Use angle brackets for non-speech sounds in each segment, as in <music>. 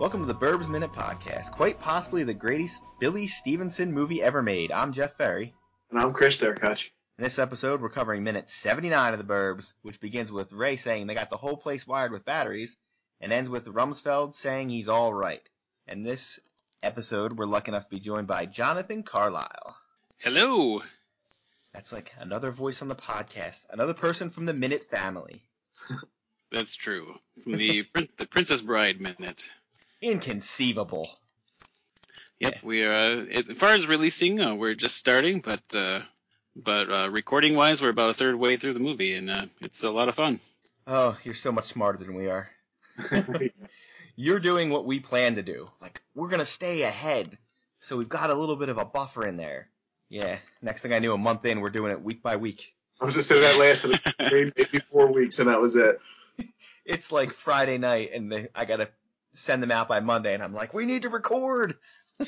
Welcome to the Burbs Minute Podcast, quite possibly the greatest Billy Stevenson movie ever made. I'm Jeff Ferry. And I'm Chris Derkach. In this episode, we're covering minute 79 of the Burbs, which begins with Ray saying they got the whole place wired with batteries, and ends with Rumsfeld saying he's all right. And this episode, we're lucky enough to be joined by Jonathan Carlisle. Hello. That's like another voice on the podcast, another person from the Minute family. <laughs> That's true. From the the Princess Bride Minute. Inconceivable. Yep, yeah. we are. Uh, as far as releasing, uh, we're just starting, but uh, but uh, recording wise, we're about a third way through the movie, and uh, it's a lot of fun. Oh, you're so much smarter than we are. <laughs> you're doing what we plan to do. Like we're gonna stay ahead, so we've got a little bit of a buffer in there. Yeah. Next thing I knew, a month in, we're doing it week by week. I was just saying that lasted <laughs> maybe four weeks, and that was it. <laughs> It's like Friday night, and they, I gotta send them out by Monday, and I'm like, we need to record. <laughs>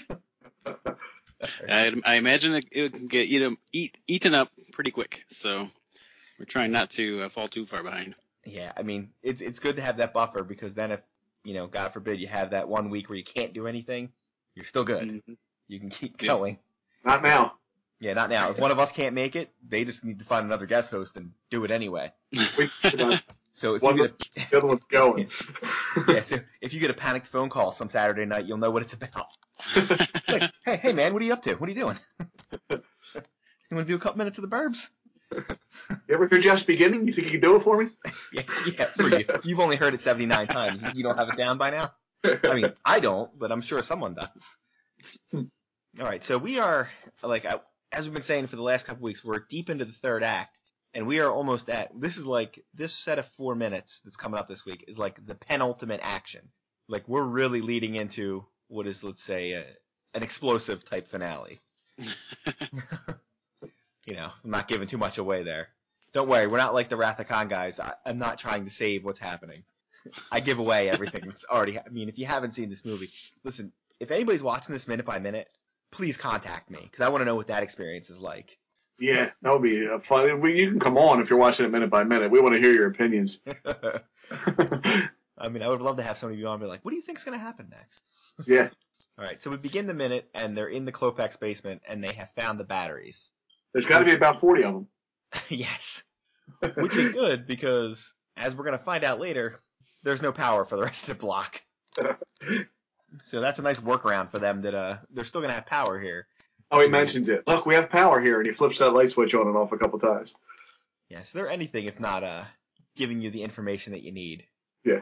I, I, imagine it, it can get eat, eat, eaten up pretty quick, so we're trying not to uh, fall too far behind. Yeah, I mean, it's it's good to have that buffer because then if you know, God forbid, you have that one week where you can't do anything, you're still good. Mm-hmm. You can keep going. Not now. Yeah, not now. If one of us can't make it, they just need to find another guest host and do it anyway. <laughs> So if One you get a, the other one's going. <laughs> yeah, so if you get a panicked phone call some Saturday night, you'll know what it's about. <laughs> like, hey, hey man, what are you up to? What are you doing? <laughs> you want to do a couple minutes of the Burbs? You ever hear Jeff's beginning? You think you can do it for me? yeah, yeah, for you. You've only heard it 79 times. You don't have it down by now? I mean, I don't, but I'm sure someone does. Hmm. All right, so we are like as we've been saying for the last couple weeks, we're deep into the third act, and we are almost at this is like this set of four minutes that's coming up this week is like the penultimate action. Like we're really leading into what is let's say a, an explosive type finale. <laughs> you know, I'm not giving too much away there. Don't worry, we're not like the Wrath of Khan guys. I, I'm not trying to save what's happening. I give away everything that's already. I mean, if you haven't seen this movie, listen. If anybody's watching this minute by minute, please contact me because I want to know what that experience is like. Yeah, that would be fun. You can come on if you're watching it minute by minute. We want to hear your opinions. <laughs> <laughs> I mean, I would love to have somebody be on and be like, "What do you think's going to happen next?" <laughs> Yeah. All right, so we begin the minute, and they're in the Klopek's basement, and they have found the batteries. There's got to be about 40 of them. yes, which is good because, as we're going to find out later, there's no power for the rest of the block. so that's a nice workaround for them that uh, they're still going to have power here. Oh, he mentions it. Look, we have power here, and he flips that light switch on and off a couple times. Yeah, so they're anything if not uh, giving you the information that you need. Yeah.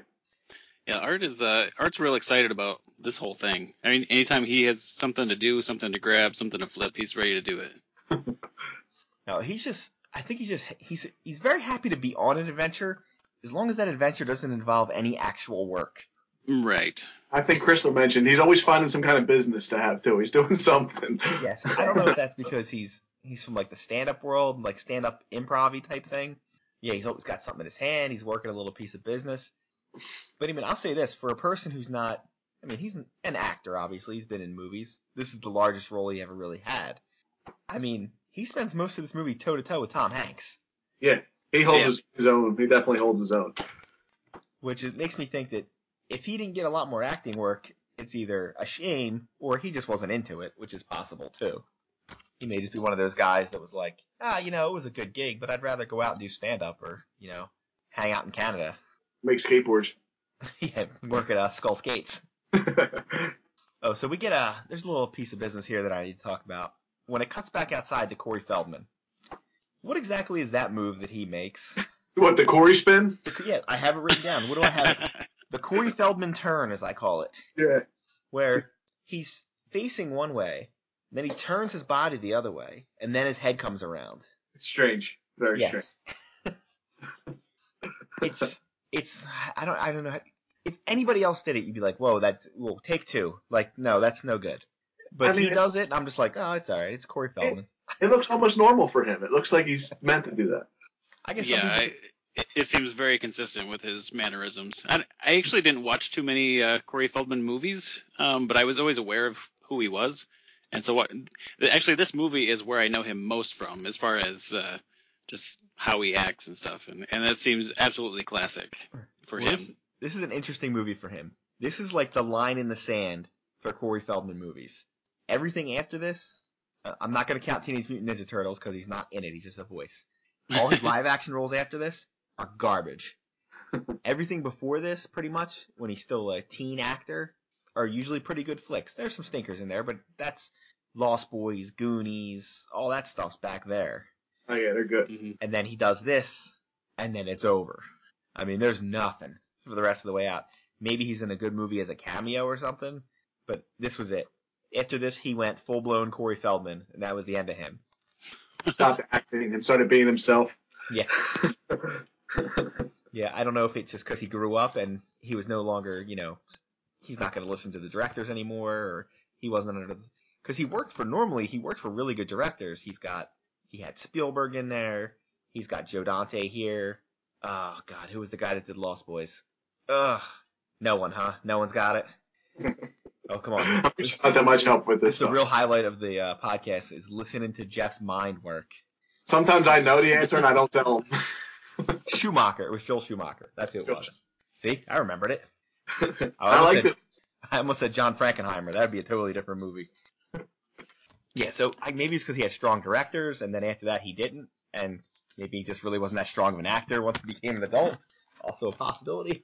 Yeah, Art is uh, Art's real excited about this whole thing. I mean, anytime he has something to do, something to grab, something to flip, he's ready to do it. <laughs> no, he's just. I think he's just. He's he's very happy to be on an adventure, as long as that adventure doesn't involve any actual work. Right. I think Crystal mentioned he's always finding some kind of business to have too. He's doing <laughs> something. Yes, I don't know if that's because he's he's from like the stand-up world, like stand-up improv type thing. Yeah, he's always got something in his hand. He's working a little piece of business. But I mean, I'll say this for a person who's not. I mean, he's an actor. Obviously, he's been in movies. This is the largest role he ever really had. I mean, he spends most of this movie toe to toe with Tom Hanks. Yeah, he holds yeah. His, his own. He definitely holds his own. Which it makes me think that if he didn't get a lot more acting work, it's either a shame or he just wasn't into it, which is possible too. He may just be one of those guys that was like, ah, you know, it was a good gig, but I'd rather go out and do stand up or, you know, hang out in Canada. Make skateboards. <laughs> yeah, work at uh, Skull Skates. <laughs> oh, so we get a, there's a little piece of business here that I need to talk about. When it cuts back outside to Corey Feldman, what exactly is that move that he makes? What, the Corey spin? Yeah, I have it written down. What do I have? <laughs> the Corey Feldman turn, as I call it. Yeah. Where he's facing one way, then he turns his body the other way, and then his head comes around. It's strange. Very yes. strange. <laughs> it's it's I don't I don't know. How, if anybody else did it, you'd be like, "Whoa, that's well, take two. Like, no, that's no good. But I mean, he does it, and I'm just like, "Oh, it's all right. It's Corey Feldman." It, it looks almost normal for him. It looks like he's meant to do that. I guess. Yeah, I, it seems very consistent with his mannerisms. I, I actually didn't watch too many uh, Corey Feldman movies, um, but I was always aware of who he was. And so, what? Actually, this movie is where I know him most from, as far as uh, just how he acts and stuff. And and that seems absolutely classic for well, him. This, this is an interesting movie for him This is like the line in the sand for Corey Feldman movies. Everything after this, uh, I'm not going to count Teenage Mutant Ninja Turtles because he's not in it. He's just a voice. All his <laughs> live action roles after this are garbage. <laughs> Everything before this, pretty much, when he's still a teen actor, are usually pretty good flicks. There's some stinkers in there, but that's Lost Boys, Goonies, all that stuff's back there. Oh yeah, they're good. Mhm. And then he does this, and then it's over. I mean, there's nothing for the rest of the way out. Maybe he's in a good movie as a cameo or something, but this was it. After this, he went full blown Corey Feldman, and that was the end of him. Stopped acting and started being himself. Yeah. <laughs> Yeah, I don't know if it's just because he grew up and he was no longer, you know, he's not going to listen to the directors anymore, or he wasn't under because he worked for normally he worked for really good directors. He's got he had Spielberg in there. He's got Joe Dante here. Oh God, who was the guy that did Lost Boys? Ugh, no one, huh? No one's got it. <laughs> Oh come on. I'm not that much help with This this the real highlight of the uh, podcast is listening to Jeff's mind work. Sometimes I know the answer and I don't tell him. <laughs> <laughs> Schumacher. It was Joel Schumacher. That's who it Joel was. See, I remembered it. <laughs> I almost like said- this. I almost said John Frankenheimer. That'd be a totally different movie. yeah, so I, maybe it's because he had strong directors, and then after that he didn't, and maybe he just really wasn't that strong of an actor once he became an adult. Also a possibility.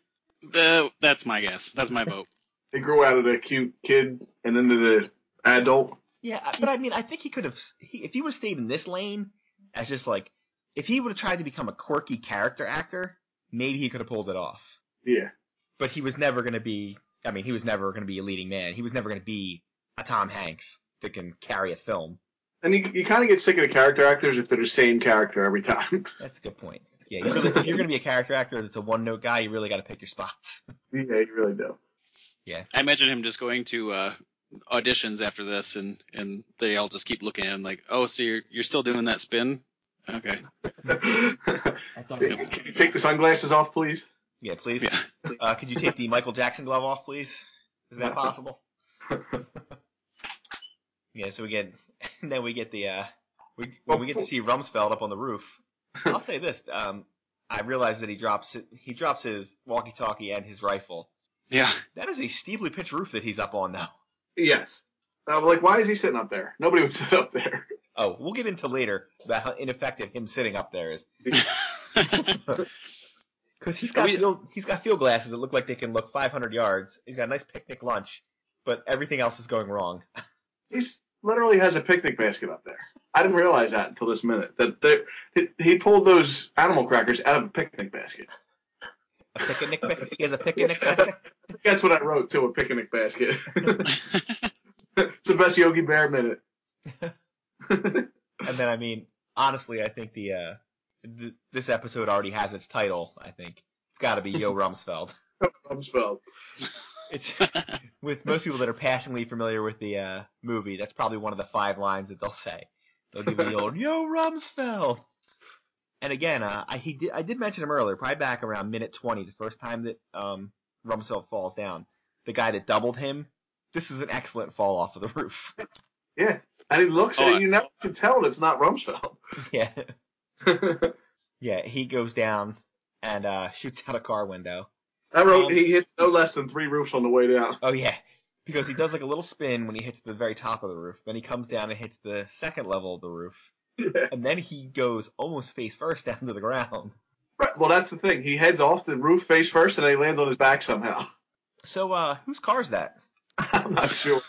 The, that's my guess. That's my vote. <laughs> He grew out of the cute kid and into the adult. Yeah, but I mean, I think he could have, he, if he would have stayed in this lane, as just like, if he would have tried to become a quirky character actor, maybe he could have pulled it off. Yeah. But he was never going to be, I mean, he was never going to be a leading man. He was never going to be a Tom Hanks that can carry a film. And you, you kind of get sick of the character actors if they're the same character every time. <laughs> That's a good point. Yeah, you really, if you're going to be a character actor that's a one note guy, you really got to pick your spots. <laughs> yeah, you really do. Yeah. I imagine him just going to uh, auditions after this, and and they all just keep looking at him like, oh, so you're you're still doing that spin? Okay. Can you take the sunglasses off, please? Yeah, please. Yeah. Uh, could you take the Michael Jackson glove off, please? Is that possible? <laughs> Yeah, so we get, and <laughs> then we get the, uh, we, when we get to see Rumsfeld up on the roof. I'll say this, um, I realize that he drops, he drops his walkie-talkie and his rifle. Yeah. That is a steeply pitched roof that he's up on now. Yes. I'm like, why is he sitting up there? Nobody would <laughs> sit up there. Oh, we'll get into later about how ineffective him sitting up there is. <laughs> Because he's got I mean- field, he's got field glasses that look like they can look 500 yards. He's got a nice picnic lunch, but everything else is going wrong. <laughs> He's literally has a picnic basket up there. I didn't realize that until this minute. That there- he, he pulled those animal crackers out of a picnic basket. A picnic, basket. he has a <laughs> picnic basket. That's what I wrote to a picnic basket. it's the best Yogi Bear minute. <laughs> And then, I mean, honestly, I think the uh, th- this episode already has its title. I think it's got to be Yo <laughs> Rumsfeld. Rumsfeld. It's with most people that are passingly familiar with the uh, movie. That's probably one of the five lines that they'll say. They'll give the old Yo Rumsfeld. And again, uh, I he did I did mention him earlier, probably back around minute 20, the first time that um, Rumsfeld falls down. The guy that doubled him. This is an excellent fall off of the roof. <laughs> Yeah. And he looks Oh, at it, you never can tell it's not Rumsfeld. <laughs> yeah, yeah. He goes down and uh, shoots out a car window. I wrote Um, he hits no less than three roofs on the way down. Oh yeah, because he does like a little spin when he hits the very top of the roof. Then he comes down and hits the second level of the roof, Yeah. and then he goes almost face first <laughs> down to the ground. Right. Well, that's the thing. He heads off the roof face first, and then he lands on his back somehow. So uh, whose car is that? <laughs> I'm not sure.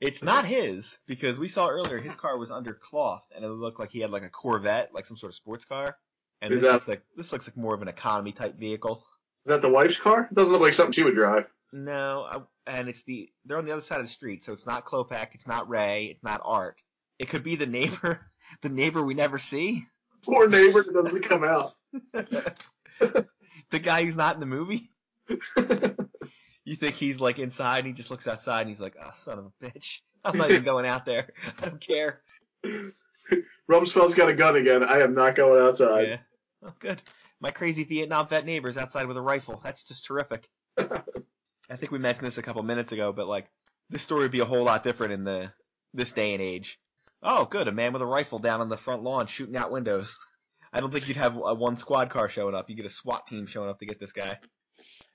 It's not his because we saw earlier his car was under cloth and it looked like he had like a Corvette, like some sort of sports car. And Is this that- looks like this looks like more of an economy type vehicle. Is that the wife's car? It doesn't look like something she would drive. No, I, and it's the they're on the other side of the street, so it's not Klopek, it's not Ray, it's not Art. It could be the neighbor, <laughs> the neighbor we never see. Poor neighbor that doesn't come out. <laughs> <laughs> the guy who's not in the movie. You think he's like inside and he just looks outside and he's like, oh, son of a bitch. I'm not even <laughs> going out there. I don't care. Rumsfeld's got a gun again. I am not going outside. Yeah. Oh, good. My crazy Vietnam vet neighbor's outside with a rifle. That's just terrific. <laughs> I think we mentioned this a couple minutes ago, but like, this story would be a whole lot different in the this day and age. Oh, good. A man with a rifle down on the front lawn shooting out windows. I don't think you'd have a one squad car showing up. You get a SWAT team showing up to get this guy.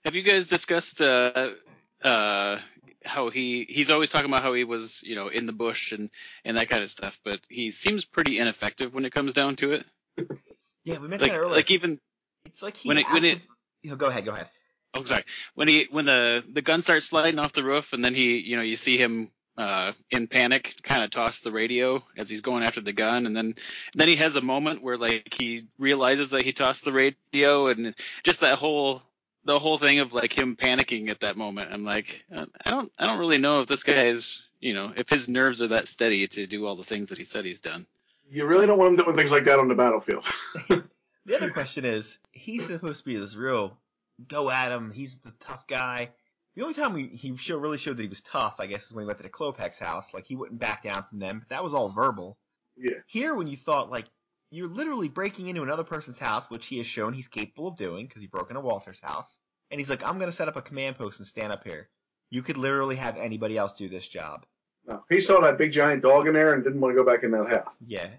Have you guys discussed uh, uh, how he he's always talking about how he was you know in the bush and and that kind of stuff, but he seems pretty ineffective when it comes down to it. Yeah, we mentioned Like earlier. like even it's like he when it- when it- active- you know, go ahead, go ahead. oh sorry when he when the the gun starts sliding off the roof and then he you know you see him uh, in panic kind of toss the radio as he's going after the gun and then then he has a moment where like he realizes that he tossed the radio and just that whole the whole thing of like him panicking at that moment i'm like i don't i don't really know if this guy is you know if his nerves are that steady to do all the things that he said he's done You really don't want him doing things like that on the battlefield. <laughs> The other question is, he's supposed to be this real go at him. He's the tough guy. The only time we, he show, really showed that he was tough, I guess, is when he went to the Klopeks house. Like he wouldn't back down from them. But that was all verbal. Yeah. Here, when you thought like you're literally breaking into another person's house, which he has shown he's capable of doing because he broke into Walter's house, and he's like, I'm gonna set up a command post and stand up here. You could literally have anybody else do this job. No, he saw that big giant dog in there and didn't want to go back in that house. Yeah.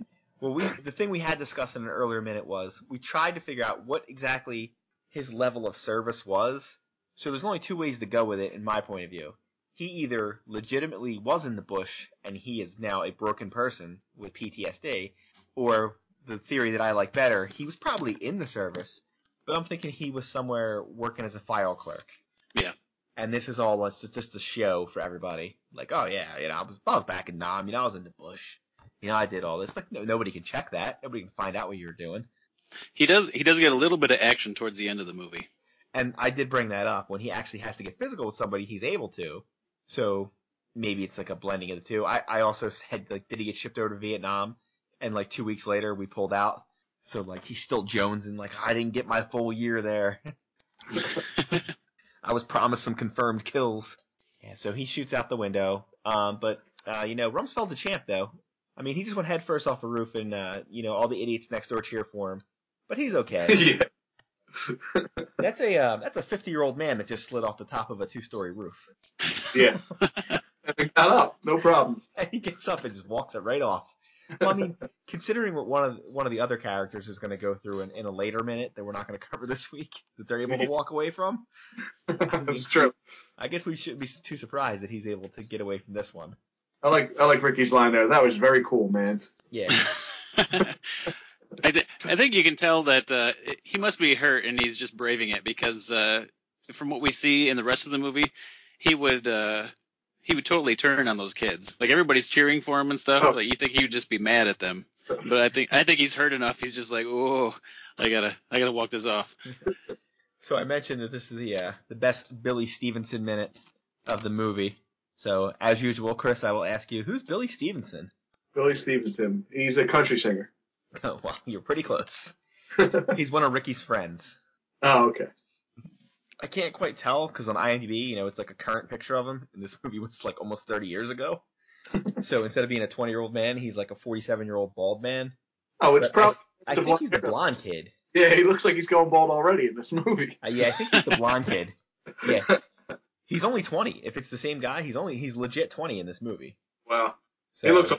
Well, we the thing we had discussed in an earlier minute was we tried to figure out what exactly his level of service was. So there's only two ways to go with it, in my point of view. He either legitimately was in the bush and he is now a broken person with PTSD, or the theory that I like better, he was probably in the service, but I'm thinking he was somewhere working as a file clerk. Yeah. And this is all it's just a show for everybody. Like, oh yeah, you know, I was I was back in Nam, you know, I was in the bush. You know, I did all this. Like, no, nobody can check that. Nobody can find out what you were doing. he does he does get a little bit of action towards the end of the movie And I did bring that up when he actually has to get physical with somebody, he's able to. So maybe it's like a blending of the two. I, I also said like, did he get shipped over to Vietnam? And like two weeks later, we pulled out. So like he's still Jones and like I didn't get my full year there. <laughs> I was promised some confirmed kills. Yeah, so he shoots out the window. Um, but uh, you know, Rumsfeld's a champ though. I mean, he just went head first off a roof, and uh, you know all the idiots next door cheer for him. But he's okay. <laughs> yeah. <laughs> that's a uh, that's a 50 year old man that just slid off the top of a two story roof. Yeah. And got up. No problems. And he gets up and just walks it right off. Well, I <laughs> mean, considering what one of one of the other characters is going to go through in, in a later minute that we're not going <laughs> to cover this week, that they're able to walk away from, <laughs> That's true. I guess we shouldn't be too surprised that he's able to get away from this one. I like I like Ricky's line there. That was very cool, man. Yeah, I, th- I think you can tell that uh, he must be hurt and he's just braving it because uh, from what we see in the rest of the movie, he would uh, he would totally turn on those kids. Like everybody's cheering for him and stuff. Oh. Like you think he would just be mad at them, but I think I think he's hurt enough. He's just like, oh, I gotta I gotta walk this off. <laughs> So I mentioned that this is the uh, the best Billy Stevenson minute of the movie. So as usual, Chris, I will ask you, who's Billy Stevenson? Billy Stevenson. He's a country singer. <laughs> Oh, well, you're pretty close. <laughs> He's one of Ricky's friends. Oh, okay. I can't quite tell because on IMDb, you know, it's like a current picture of him, and this movie was like almost 30 years ago. <laughs> so instead of being a 20 year old man, he's like a 47 year old bald man. Oh, it's probably. I The think he's the blonde- blonde kid. Yeah, he looks like he's going bald already in this movie. Uh, yeah, I think he's the blonde kid. <laughs> Yeah, he's only 20. If it's the same guy, he's only he's legit 20 in this movie. Wow. So, He looks.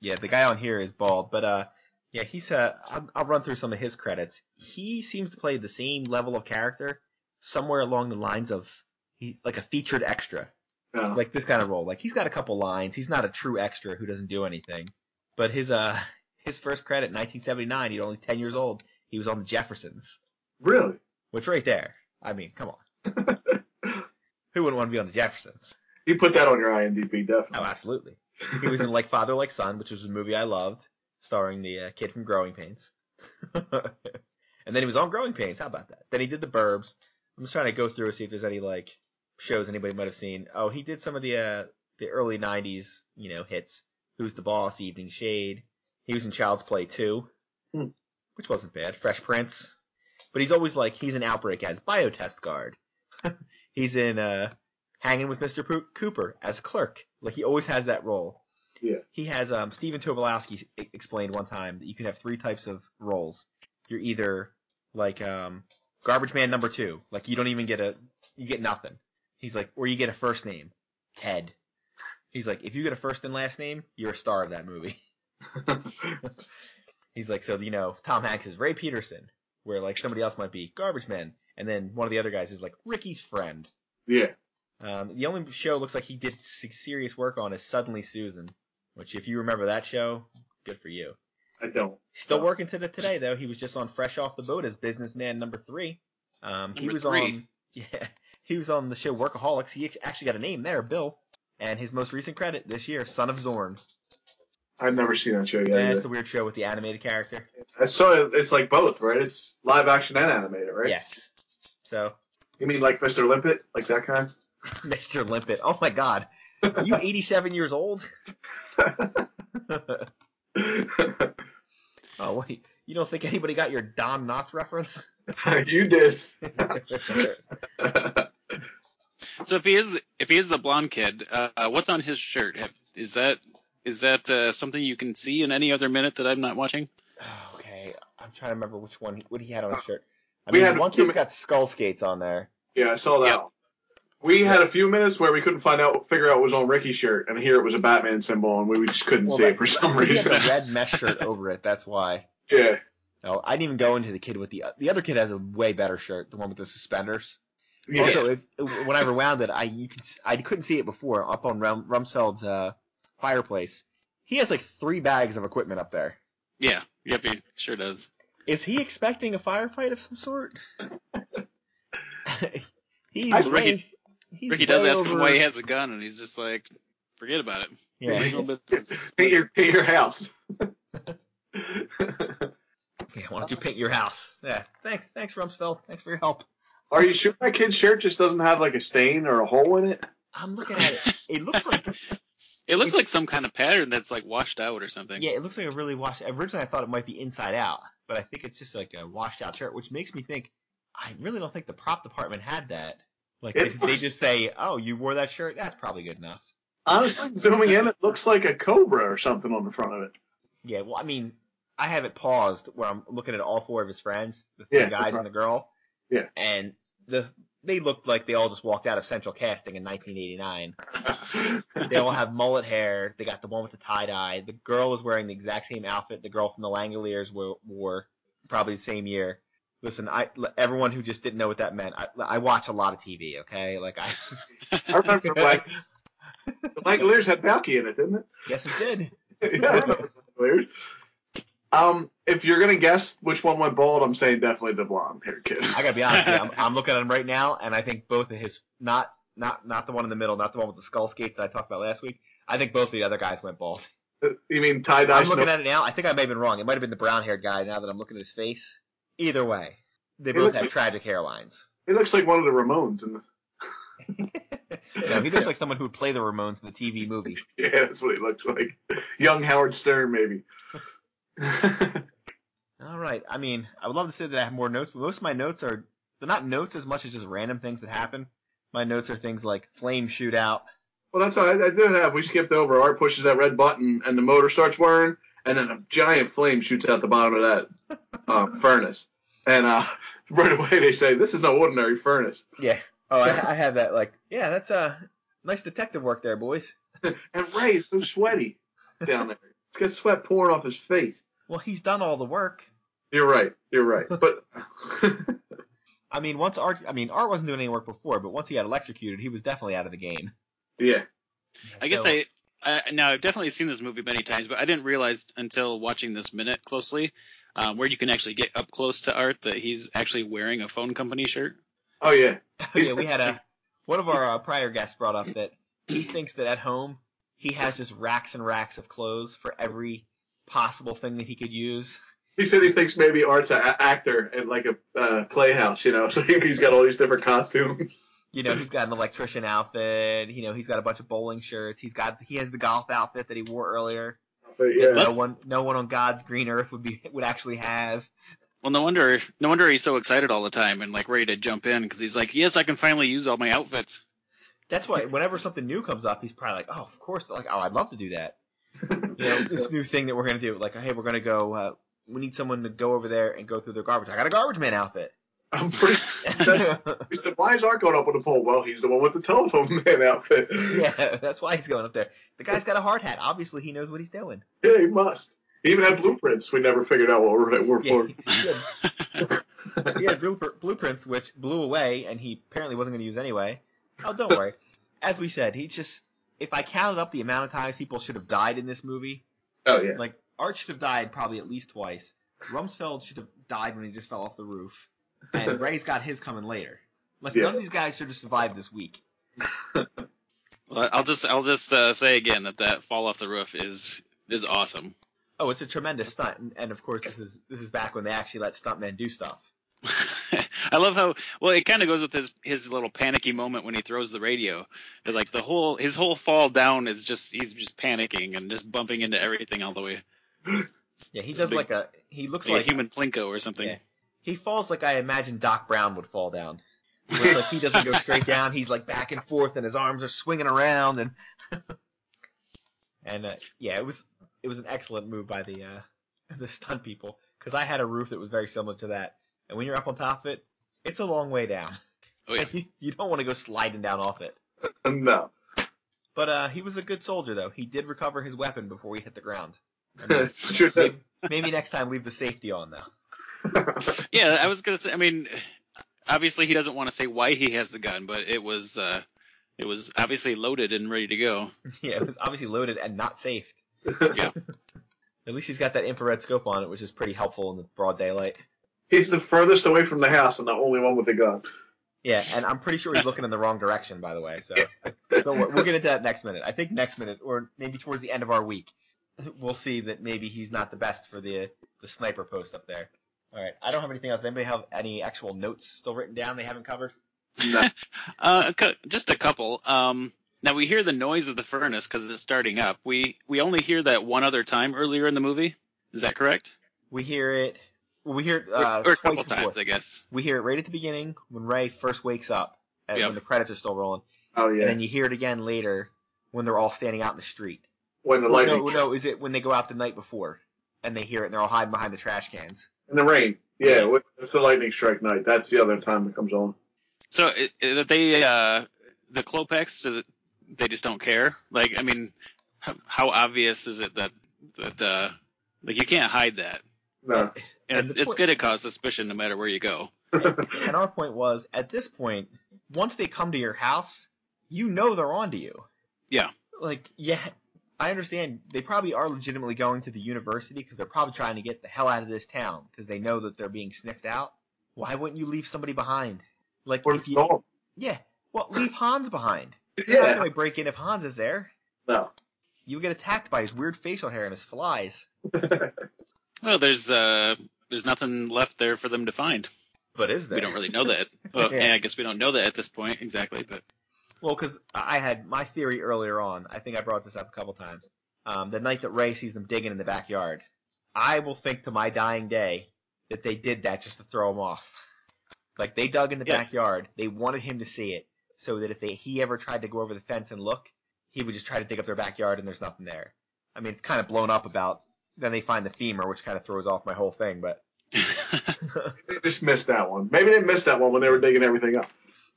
Yeah, the guy on here is bald, but uh, yeah, he's uh, I'll, I'll run through some of his credits. He seems to play the same level of character, somewhere along the lines of he like a featured extra, Uh, like this kind of role. Like he's got a couple lines. He's not a true extra who doesn't do anything. But his uh, his first credit, 1979, he's only 10 years old. He was on the Jeffersons, really? which right there. I mean, come on, <laughs> who wouldn't want to be on the Jeffersons? You put that on your IMDb, definitely. Oh, absolutely. He was in Like Father, Like Son, which was a movie I loved, starring the uh, kid from Growing Pains. <laughs> and then he was on Growing Pains. How about that? Then he did The Burbs. I'm just trying to go through and see if there's any like shows anybody might have seen. Oh, he did some of the uh, the early '90s, you know, hits. Who's the Boss? Evening Shade. He was in Child's Play 2, Hmm. which wasn't bad. Fresh Prince. But he's always like he's an outbreak as biotest guard. <laughs> he's in uh, Hanging with Mr. Cooper as clerk. Like he always has that role. Yeah. He has um Stephen Tobolowsky explained one time that you can have three types of roles. You're either like um garbage man number two, like you don't even get a you get nothing. He's like, or you get a first name, Ted. He's like, if you get a first and last name, you're a star of that movie. <laughs> He's like, so you know, Tom Hanks is Ray Peterson, where like somebody else might be garbage man, and then one of the other guys is like Ricky's friend. Yeah. Um, the only show looks like he did serious work on is Suddenly Susan, which if you remember that show, good for you. I don't. He's still Oh. working to the today though. He was just on Fresh Off the Boat as businessman number three. Um, he was three. on <laughs> yeah he was on the show Workaholics. He actually got a name there, Bill. And his most recent credit this year, Son of Zorn. I've never seen that show yet. That's either. the weird show with the animated character. I saw it. It's like both, right? It's live action and animated, right? Yes. So You mean like Mr. Limpet, like that kind? <laughs> Mr. Limpet. Oh my God. You <laughs> 87 years old? Oh wait, you don't think anybody got your Don Knotts reference? <laughs> you did. <laughs> So if he is if he is the blonde kid, uh, what's on his shirt? Is that is that uh, something you can see in any other minute that I'm not watching? <sighs> okay, I'm trying to remember which one what he had on his shirt. I We mean, had a one kid's got skull skates on there. yeah, I saw that. Yep. One. We had a few minutes where we couldn't find out, figure out what was on Ricky's shirt, and here it was a Batman symbol, and we just couldn't Well, see that- it for some He had reason. the red mesh shirt over it. That's why. <laughs> yeah. No, I didn't even go into the kid with the the other kid has a way better shirt, the one with the suspenders. Yeah. Also, if, when I rewound it, I you could s- I couldn't see it before up on Rum, Rumsfeld's uh, fireplace. He has like three bags of equipment up there. Yeah, yep, he sure does. Is he expecting a firefight of some sort? <laughs> <laughs> he's I- way, Ricky- he's Ricky does way ask him why he has a gun, and he's just like, forget about it. Yeah. <laughs> Paint your paint your house. <laughs> yeah. Why don't you paint your house? Yeah. Thanks. Thanks, Rumsfeld. Thanks for your help. Are you sure that kid's shirt just doesn't have like a stain or a hole in it? I'm looking at it. It looks like <laughs> It looks like some kind of pattern that's like washed out or something. yeah, it looks like a really washed. Originally, I thought it might be inside out, but I think it's just like a washed out shirt, which makes me think I really don't think the prop department had that. Like they, they just say, "Oh, you wore that shirt. That's probably good enough." Honestly, zooming in, it looks like a cobra or something on the front of it. Yeah. Well, I mean, I have it paused where I'm looking at all four of his friends, the three Yeah, guys that's and the girl. Yeah. And the they looked like they all just walked out of Central Casting in 1989. <laughs> They all have mullet hair. They got the one with the tie dye. The girl is wearing the exact same outfit the girl from the Langoliers wore, wore probably the same year. Listen, I everyone who just didn't know what that meant. I, I watch a lot of TV. Okay, like I. <laughs> I remember <laughs> like the Langoliers had Balki in it, didn't it? yes, it did. <laughs> yeah, I remember the Um, if you're gonna guess which one went bald, I'm saying definitely the blonde hair kid. I gotta be honest. With you, I'm, I'm looking at him right now, and I think both of his not not not the one in the middle, not the one with the skull skates that I talked about last week. I think both of the other guys went bald. You mean tie dye? I'm looking at it now. I think I may have been wrong. It might have been the brown haired guy. Now that I'm looking at his face, either way, they He both have like- tragic hairlines. He looks like one of the Ramones, and <laughs> no, he looks like someone who would play the Ramones in the TV movie. <laughs> yeah, that's what he looks like. Young Howard Stern, maybe. <laughs> All right. I mean, I would love to say that I have more notes, but most of my notes are they're not notes as much as just random things that happen. My notes are things like flame shootout. Well, that's all I, I did have. We skipped over. Art pushes that red button, and the motor starts whirring, and then a giant flame shoots out the bottom of that uh, <laughs> furnace. And uh, <laughs> right away they say, "This is no ordinary furnace." Yeah. Oh, I, <laughs> I have that. Like, yeah, that's uh, nice detective work there, boys. And Ray is so sweaty down there. He's got sweat pouring off his face. Well, he's done all the work. You're right. You're right. But I mean, once Art, I mean, Art wasn't doing any work before, but once he got electrocuted, he was definitely out of the game. yeah, I guess I, I now I've definitely seen this movie many times, but I didn't realize until watching this minute closely, um, where you can actually get up close to Art that he's actually wearing a phone company shirt. oh yeah, <laughs> yeah, we had a one of our uh, prior guests brought up that he <laughs> thinks that at home he has just racks and racks of clothes for every possible thing that he could use. He said he thinks maybe Art's an actor in like a uh, playhouse, you know. So <laughs> he's got all these different costumes. You know, he's got an electrician outfit. You know, he's got a bunch of bowling shirts. He's got he has the golf outfit that he wore earlier. But yeah, No one, no one on God's green earth would be would actually have. Well, no wonder, no wonder he's so excited all the time and like ready to jump in because he's like, yes, I can finally use all my outfits. That's why whenever something new comes up, he's probably like, oh, of course, like, oh, I'd love to do that. You know, this new thing that we're gonna do, like, hey, we're gonna go. Uh, we need someone to go over there and go through their garbage. I got a garbage man outfit. I'm pretty. He said, "Why is Art going up on the pole?" Well, he's the one with the telephone <laughs> man outfit. yeah, that's why he's going up there. The guy's got a hard hat. Obviously, he knows what he's doing. Yeah, he must. He even had blueprints. We never figured out what we're, we're Yeah, for. he <laughs> he had blueprints which blew away, and he apparently wasn't going to use anyway. Oh, don't worry. As we said, he just. If I counted up the amount of times people should have died in this movie, Oh yeah. like Art should have died probably at least twice. Rumsfeld should have died when he just fell off the roof, and <laughs> Ray's got his coming later. Like Yeah. none of these guys should have survived this week. <laughs> Well, I'll just I'll just uh, say again that that fall off the roof is is awesome. Oh, it's a tremendous stunt, and, and of course this is this is back when they actually let stuntmen do stuff. <laughs> I love how well it kind of goes with his his little panicky moment when he throws the radio. Like the whole his whole fall down is just he's just panicking and just bumping into everything all the way. <gasps> Yeah, he does big- like a he looks Like, like a human plinko or something. Yeah. He falls like I imagine Doc Brown would fall down. Where <laughs> like he doesn't go straight down, he's like back and forth, and his arms are swinging around, and <laughs> and uh, yeah, it was it was an excellent move by the uh, the stunt people because I had a roof that was very similar to that, and when you're up on top of it, it's a long way down. Oh yeah. <laughs> You, you don't want to go sliding down off it. no. But uh, he was a good soldier though. He did recover his weapon before he hit the ground. I mean, maybe, maybe next time leave the safety on though. <laughs> Yeah, I was gonna say. I mean, obviously he doesn't want to say why he has the gun, but it was uh, it was obviously loaded and ready to go. <laughs> Yeah, it was obviously loaded and not safe. <laughs> Yeah. At least he's got that infrared scope on it, which is pretty helpful in the broad daylight. He's the furthest away from the house and the only one with a gun. Yeah, and I'm pretty sure he's looking in the wrong direction, by the way. So, so we'll we'll get into that next minute. I think next minute, or maybe towards the end of our week, we'll see that maybe he's not the best for the the sniper post up there. All right, I don't have anything else. Anybody have any actual notes still written down they haven't covered? No. <laughs> Uh, just a couple. Um, now we hear the noise of the furnace because it's starting up. We we only hear that one other time earlier in the movie. Is that correct? We hear it. We hear it uh, or, or a couple before. times, I guess. We hear it right at the beginning when Ray first wakes up, and Yep. when the credits are still rolling, Oh yeah. and then you hear it again later when they're all standing out in the street. When the Well, lightning no, no, is it when they go out the night before and they hear it and they're all hiding behind the trash cans? in the rain. Yeah, when- it's the lightning strike night. That's the other time it comes on. So is, is that they uh, the Klopeks they just don't care? Like I mean, how, how obvious is it that that uh, like you can't hide that? No. And, And it's, the it's going to cause suspicion no matter where you go. <laughs> And our point was, at this point, once they come to your house, you know they're onto you. Yeah. Like, yeah, I understand they probably are legitimately going to the university because they're probably trying to get the hell out of this town because they know that they're being sniffed out. Why wouldn't you leave somebody behind? Like, Or if you, no. yeah, well, leave Hans behind. <laughs> You're not Yeah. gonna break in if Hans is there. No. You would get attacked by his weird facial hair and his flies. <laughs> Well, there's uh, there's nothing left there for them to find. But is there? We don't really know that. <laughs> Well, Yeah. yeah, I guess we don't know that at this point exactly, but Well, because I had my theory earlier on. I think I brought this up a couple times. Um, the night that Ray sees them digging in the backyard, I will think to my dying day that they did that just to throw him off. <laughs> Like they dug in the Yeah. backyard, they wanted him to see it, so that if they, he ever tried to go over the fence and look, he would just try to dig up their backyard and there's nothing there. I mean, it's kind of blown up about. Then they find the femur, which kind of throws off my whole thing. But <laughs> They just missed that one. Maybe they missed that one when they were digging everything up.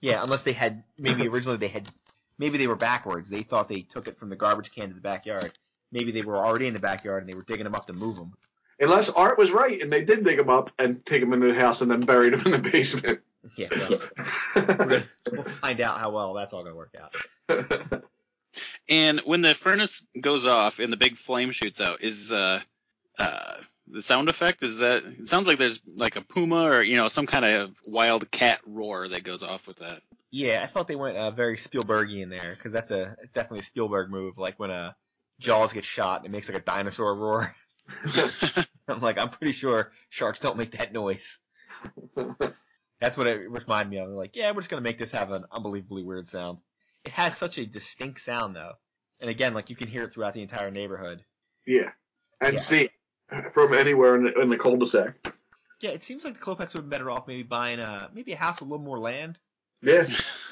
Yeah, unless they had maybe originally they had maybe they were backwards. They thought they took it from the garbage can to the backyard. Maybe they were already in the backyard and they were digging them up to move them. Unless Art was right and they did dig them up and take them into the house and then buried them in the basement. Yeah, well, gonna, we'll find out how well that's all gonna work out. and when the furnace goes off and the big flame shoots out, is uh, uh, the sound effect is that it sounds like there's like a puma or you know some kind of wild cat roar that goes off with that. Yeah, I thought they went uh, very Spielbergian there because that's a definitely a Spielberg move. Like when uh, Jaws gets shot, and it makes like a dinosaur roar. <laughs> I'm like, I'm pretty sure sharks don't make that noise. <laughs> That's what it reminded me of. Like, yeah, we're just gonna make this have an unbelievably weird sound. It has such a distinct sound though, and again, like you can hear it throughout the entire neighborhood. yeah. And Yeah. see from anywhere in the, in the cul-de-sac. Yeah, it seems like the Klopeks would be better off maybe buying a maybe a house with a little more land. Yeah.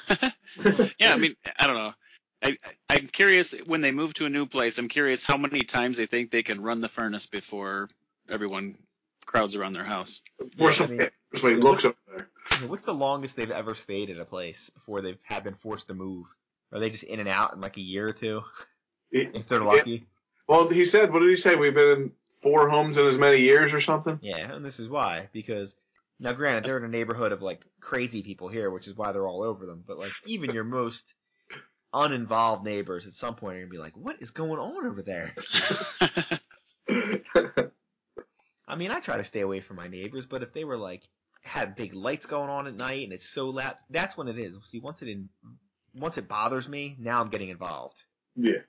<laughs> <laughs> yeah, I mean, I don't know. I, I- I'm curious when they move to a new place. I'm curious how many times they think they can run the furnace before everyone crowds around their house. Or I something. mean- somebody looks over there. I mean, what's the longest they've ever stayed at a place before they've have been forced to move? Are they just in and out in like a year or two, if they're lucky? Well, he said, what did he say? We've been in four homes in as many years or something? Yeah, and this is why because Now, granted, they're in a neighborhood of like crazy people here, which is why they're all over them. But like, even your most uninvolved neighbors at some point are gonna be like, "What is going on over there?" <laughs> I mean, I try to stay away from my neighbors, but if they were like had big lights going on at night and it's so loud, that's when it is. See, once it in, once it bothers me, now I'm getting involved. yeah.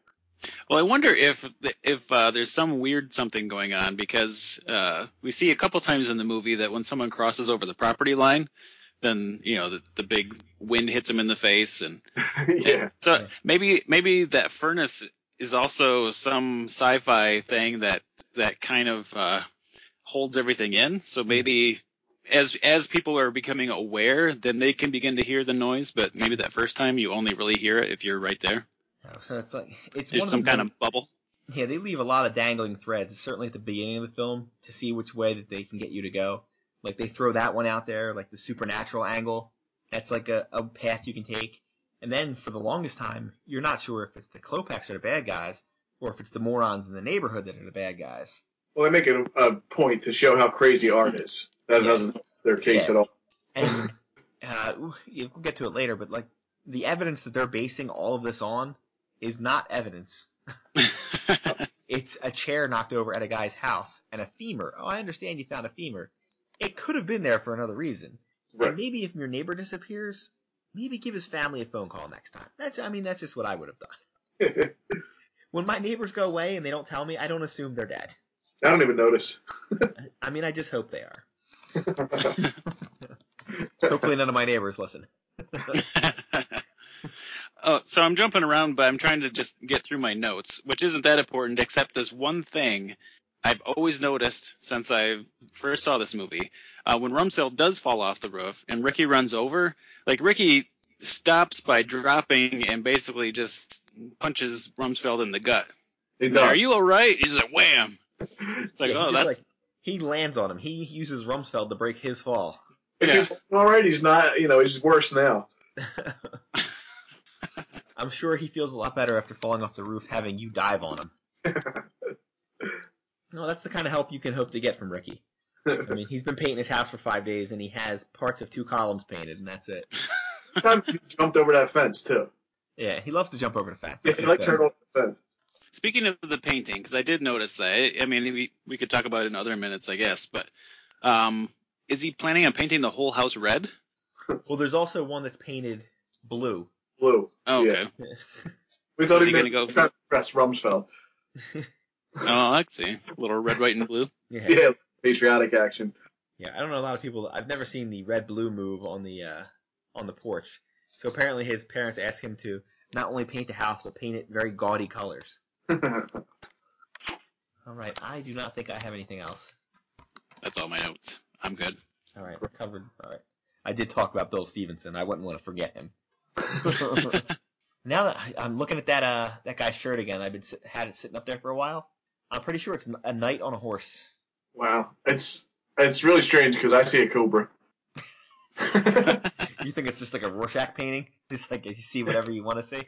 Well, I wonder if if uh, there's some weird something going on because uh, we see a couple times in the movie that when someone crosses over the property line, then you know the, the big wind hits them in the face, and <laughs> yeah. so maybe maybe that furnace is also some sci-fi thing that that kind of uh, holds everything in. So maybe as as people are becoming aware, then they can begin to hear the noise. But maybe that first time you only really hear it if you're right there. So it's like it's There's one some of kind those- of bubble. Yeah, they leave a lot of dangling threads, certainly at the beginning of the film, to see which way that they can get you to go. Like they throw that one out there, like the supernatural angle. That's like a, a path you can take. And then for the longest time, you're not sure if it's the Klopeks are the bad guys, or if it's the morons in the neighborhood that are the bad guys. Well, they make it a, a point to show how crazy art is. That Yeah. doesn't help their case Yeah. at all. And <laughs> uh, we'll get to it later, but like the evidence that they're basing all of this on is not evidence. <laughs> It's a chair knocked over at a guy's house and a femur. Oh, I understand you found a femur. It could have been there for another reason. Right. And maybe if your neighbor disappears, maybe give his family a phone call next time. That's I mean that's just what I would have done. <laughs> When my neighbors go away and they don't tell me, I don't assume they're dead. I don't even notice. <laughs> I mean I just hope they are. Hopefully none of my neighbors listen. Oh, so I'm jumping around, but I'm trying to just get through my notes, which isn't that important, except this one thing I've always noticed since I first saw this movie. Uh, when Rumsfeld does fall off the roof and Ricky runs over, like Ricky stops by dropping and basically just punches Rumsfeld in the gut. He. Are you all right? He's like, wham. It's like, Yeah, he oh, that's like, he lands on him. He uses Rumsfeld to break his fall. If Yeah. he's all right, he's not. You know, he's worse now. <laughs> I'm sure he feels a lot better after falling off the roof having you dive on him. <laughs> No, that's the kind of help you can hope to get from Ricky. I mean, he's been painting his house for five days and he has parts of two columns painted and that's it. <laughs> Sometimes he jumped over that fence too. Yeah, he loves to jump over the fence. Yeah, he his like thing. turned over the fence. Speaking of the painting, because I did notice that. I I mean, we we could talk about it in other minutes, I guess. But um, is he planning on painting the whole house red? Well, there's also one that's painted blue. Blue. Oh, Yeah. okay. We thought Is he he meant gonna go- trying to press Rumsfeld. <laughs> Oh, I see. A little red, white, and blue. Yeah. Yeah, patriotic action. Yeah, I don't know a lot of people. I've never seen the red blue move on the uh, on the porch. So apparently his parents asked him to not only paint the house but paint it very gaudy colors. <laughs> All right, I do not think I have anything else. That's all my notes. I'm good. All right, we're covered. All right, I did talk about Bill Stevenson. I wouldn't want to forget him. <laughs> now that I, I'm looking at that uh that guy's shirt again, I've been had it sitting up there for a while. I'm pretty sure it's a knight on a horse. wow, it's it's really strange because I see a cobra. <laughs> You think it's just like a Rorschach painting, just like you see whatever you want to see?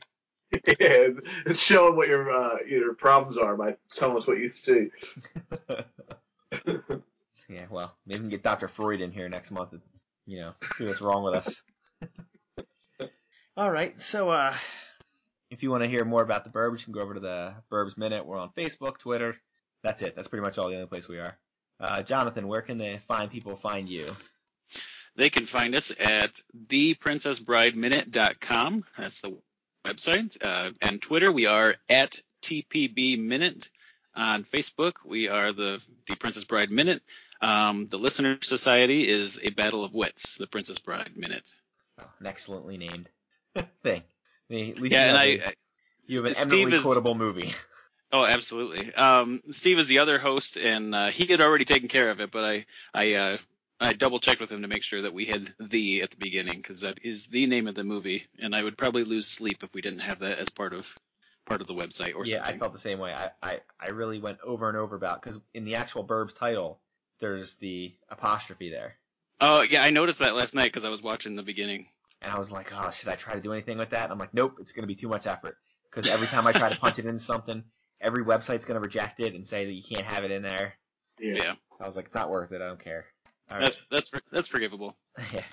<laughs> yeah, it's showing what your uh, your problems are by telling us what you see. Yeah, well, maybe we can get Dr. Freud in here next month and, you know, see what's wrong with us. All right, so uh, if you want to hear more about the Burbs, you can go over to the Burbs Minute. We're on Facebook, Twitter. That's it. That's pretty much all the only place we are. Uh, Jonathan, where can the fine people find you? They can find us at theprincessbrideminute.com. That's the website. Uh, and Twitter, we are at TPB Minute. On Facebook, we are the the Princess Bride Minute. Um, the Listener Society is a Battle of Wits, the Princess Bride Minute. Oh, excellently named <laughs> thing. I mean, at least Yeah, you, and have I, a- you have an Steve eminently is- quotable movie. oh, absolutely. Um, Steve is the other host, and uh, he had already taken care of it, but I I uh, I double checked with him to make sure that we had the at the beginning because that is the name of the movie, and I would probably lose sleep if we didn't have that as part of part of the website or yeah, I felt the same way. I, I, I really went over and over about because in the actual Burbs title, there's the apostrophe there. Oh yeah, I noticed that last night because I was watching the beginning. And I was like, oh, should I try to do anything with that? And I'm like, nope, it's going to be too much effort. Because every time I try to punch it into something, every website's going to reject it and say that you can't have it in there. Yeah. Yeah. So I was like, it's not worth it. I don't care. All right. That's that's for- that's forgivable. <laughs> yeah.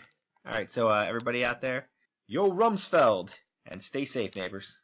All right. So uh, everybody out there, yo Rumsfeld, and stay safe, neighbors.